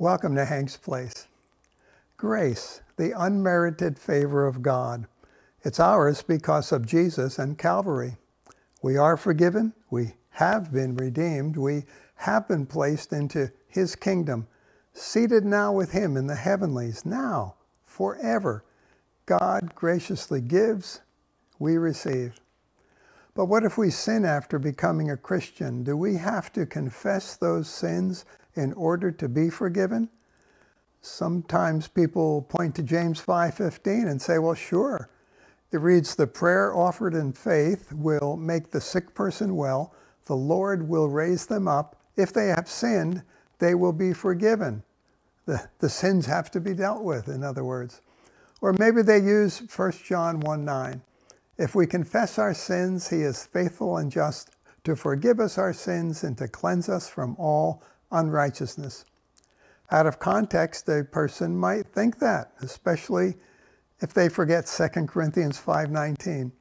Welcome to Hank's Place. Grace, the unmerited favor of God. It's ours because of Jesus and Calvary. We are forgiven. We have been redeemed. We have been placed into his kingdom, seated now with him in the heavenlies, now, forever. God graciously gives, we receive. But what if we sin after becoming a Christian? Do we have to confess those sins in order to be forgiven? Sometimes people point to James 5:15 and say, "Well, sure." It reads, "The prayer offered in faith will make the sick person well. The Lord will raise them up. If they have sinned, they will be forgiven." The, the sins have to be dealt with, in other words. Or maybe they use 1 John 1 9. If we confess our sins, he is faithful and just to forgive us our sins and to cleanse us from all unrighteousness. Out of context, a person might think that, especially if they forget 2 Corinthians 5:19.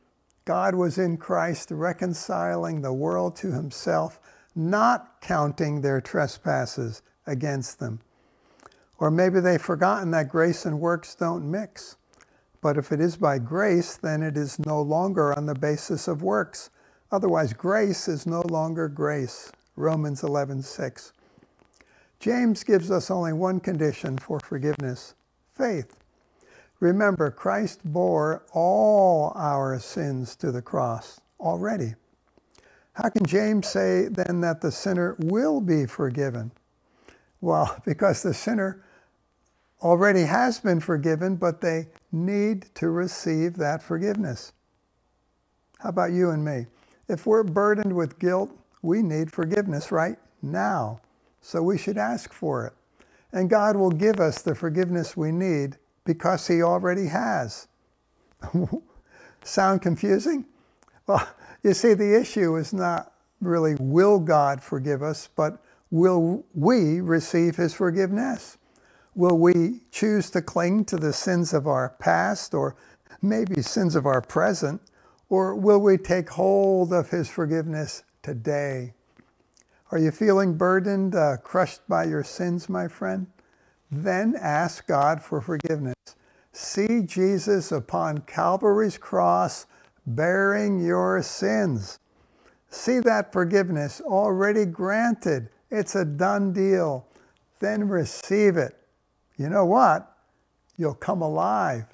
God was in Christ reconciling the world to himself, not counting their trespasses against them. Or maybe they've forgotten that grace and works don't mix. But if it is by grace, then it is no longer on the basis of works. Otherwise, grace is no longer grace. Romans 11:6. James gives us only one condition for forgiveness faith. Remember, Christ bore all our sins to the cross already. How can James say then that the sinner will be forgiven? Well, because the sinner already has been forgiven, but they need to receive that forgiveness. How about you and me? If we're burdened with guilt, we need forgiveness right now. So we should ask for it. And God will give us the forgiveness we need because He already has. Sound confusing? Well, you see, the issue is not really will God forgive us, but will we receive His forgiveness? Will we choose to cling to the sins of our past or maybe sins of our present? Or will we take hold of His forgiveness today? Are you feeling burdened, uh, crushed by your sins, my friend? Then ask God for forgiveness. See Jesus upon Calvary's cross bearing your sins. See that forgiveness already granted. It's a done deal. Then receive it you know what? You'll come alive